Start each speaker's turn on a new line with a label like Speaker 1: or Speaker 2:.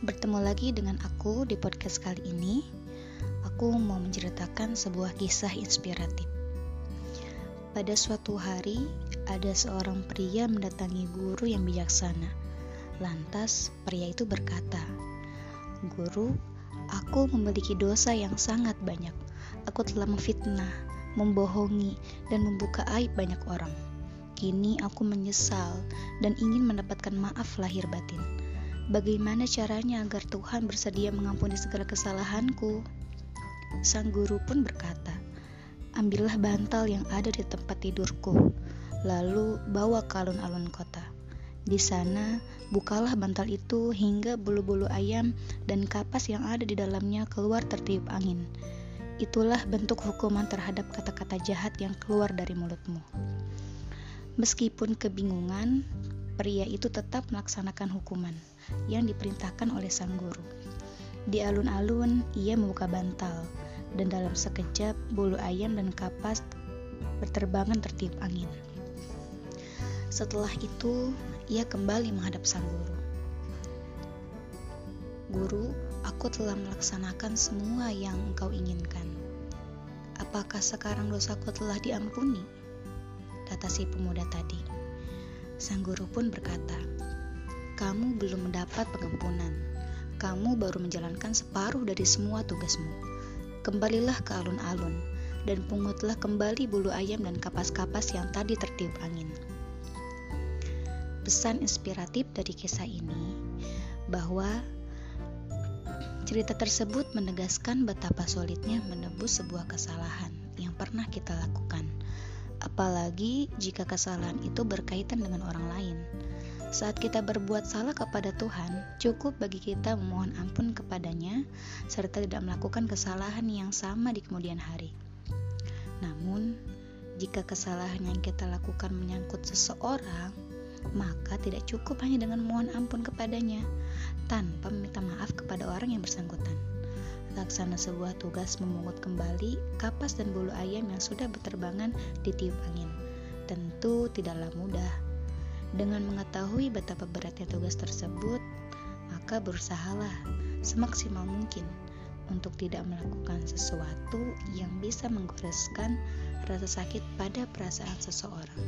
Speaker 1: Bertemu lagi dengan aku di podcast kali ini. Aku mau menceritakan sebuah kisah inspiratif. Pada suatu hari, ada seorang pria mendatangi guru yang bijaksana. Lantas, pria itu berkata, "Guru, aku memiliki dosa yang sangat banyak. Aku telah memfitnah, membohongi, dan membuka aib banyak orang. Kini aku menyesal dan ingin mendapatkan maaf lahir batin." Bagaimana caranya agar Tuhan bersedia mengampuni segala kesalahanku? Sang guru pun berkata, Ambillah bantal yang ada di tempat tidurku, lalu bawa ke alun-alun kota. Di sana, bukalah bantal itu hingga bulu-bulu ayam dan kapas yang ada di dalamnya keluar tertiup angin. Itulah bentuk hukuman terhadap kata-kata jahat yang keluar dari mulutmu. Meskipun kebingungan, pria itu tetap melaksanakan hukuman yang diperintahkan oleh sang guru. Di alun-alun, ia membuka bantal, dan dalam sekejap bulu ayam dan kapas berterbangan tertiup angin. Setelah itu, ia kembali menghadap sang guru. Guru, aku telah melaksanakan semua yang engkau inginkan. Apakah sekarang dosaku telah diampuni? Kata si pemuda tadi. Sang guru pun berkata, "Kamu belum mendapat pengampunan. Kamu baru menjalankan separuh dari semua tugasmu. Kembalilah ke alun-alun dan pungutlah kembali bulu ayam dan kapas-kapas yang tadi tertiup angin." Pesan inspiratif dari kisah ini bahwa cerita tersebut menegaskan betapa sulitnya menebus sebuah kesalahan yang pernah kita lakukan apalagi jika kesalahan itu berkaitan dengan orang lain. Saat kita berbuat salah kepada Tuhan, cukup bagi kita memohon ampun kepadanya serta tidak melakukan kesalahan yang sama di kemudian hari. Namun, jika kesalahan yang kita lakukan menyangkut seseorang, maka tidak cukup hanya dengan mohon ampun kepadanya tanpa meminta maaf kepada orang yang bersangkutan laksana sebuah tugas memungut kembali kapas dan bulu ayam yang sudah berterbangan di tiup angin. Tentu tidaklah mudah. Dengan mengetahui betapa beratnya tugas tersebut, maka berusahalah semaksimal mungkin untuk tidak melakukan sesuatu yang bisa menggoreskan rasa sakit pada perasaan seseorang.